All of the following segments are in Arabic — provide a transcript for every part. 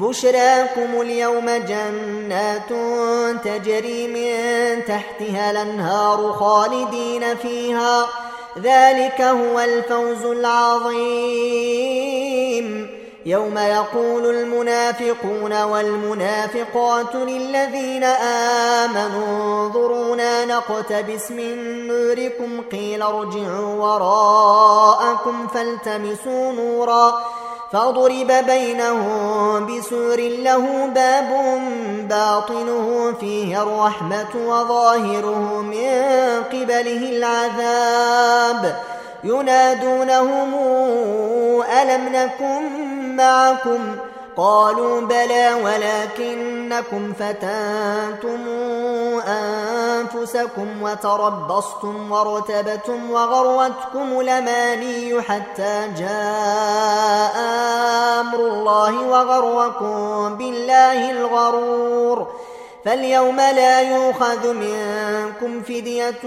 بشراكم اليوم جنات تجري من تحتها الأنهار خالدين فيها. ذلك هو الفوز العظيم. يوم يقول المنافقون والمنافقات للذين آمنوا انظرونا نقتبس من نوركم قيل ارجعوا وراءكم فالتمسوا نورا. فضرب بينهم بسور له باب باطنه فيه الرحمة وظاهره من قبله العذاب. ينادونهم ألم نكن معكم؟ قالوا بلى ولكنكم فتنتم أنفسكم وتربصتم وارتبتم وغرتكم الأماني حتى جاء أمر الله وغركم بالله الغرور. فاليوم لا يؤخذ منكم فدية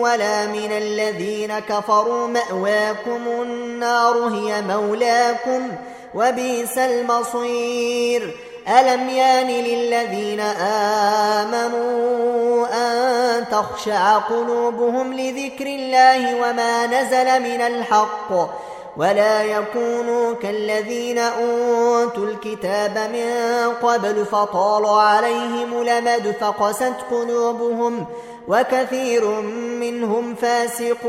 ولا من الذين كفروا مأواكم النار هي مولاكم. وبئس المصير. ألم يان للذين آمنوا أن تخشع قلوبهم لذكر الله وما نزل من الحق ولا يكونوا كالذين أوتوا الكتاب من قبل فطال عليهم لمد فقست قلوبهم وكثير منهم فاسقون.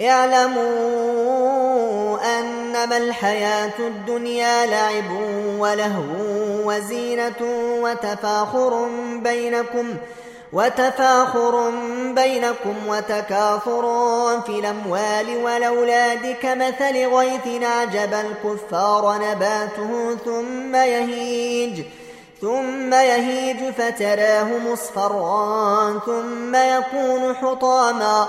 اعلموا أنما الحياة الدنيا لعب ولهو وزينة وتفاخر بينكم وتفاخر بينكم وتكاثر في الأموال والأولاد كمثل غيث أعجب الكفار نباته ثم يهيج ثم يهيج فتراه مصفرا ثم يكون حطاما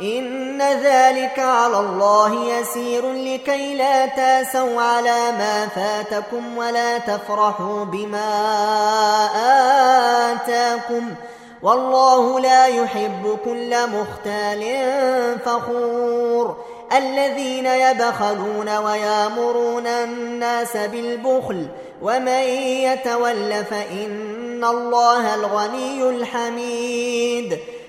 إن ذلك على الله يسير لكي لا تأسوا على ما فاتكم ولا تفرحوا بما آتاكم والله لا يحب كل مختال فخور الذين يبخلون ويامرون الناس بالبخل ومن يتول فإن الله الغني الحميد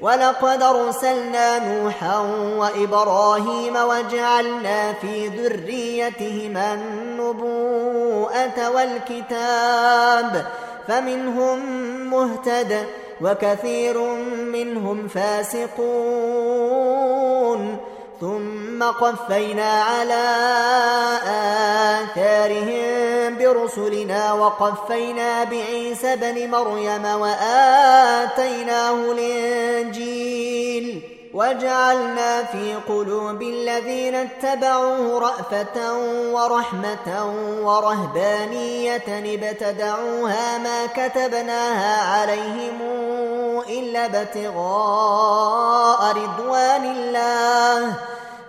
ولقد أرسلنا نوحا وإبراهيم وجعلنا في ذريتهما النبوءة والكتاب فمنهم مهتد وكثير منهم فاسقون. ثم قفينا على آثارهم برسلنا وقفينا بعيسى بن مريم وآتيناه الإنجيل وجعلنا في قلوب الذين اتبعوه رأفة ورحمة ورهبانية ابتدعوها ما كتبناها عليهم إلا ابتغاء رضوان الله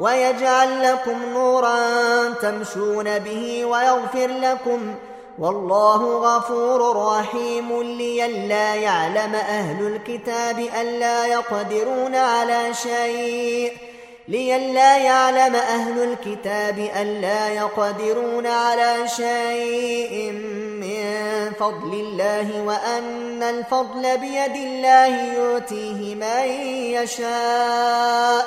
ويجعل لكم نورا تمشون به ويغفر لكم. والله غفور رحيم لئلا يعلم أهل الكتاب ألا يقدرون على شيء. لئلا يعلم أهل الكتاب ألا يقدرون على شيء من فضل الله وأن الفضل بيد الله يؤتيه من يشاء.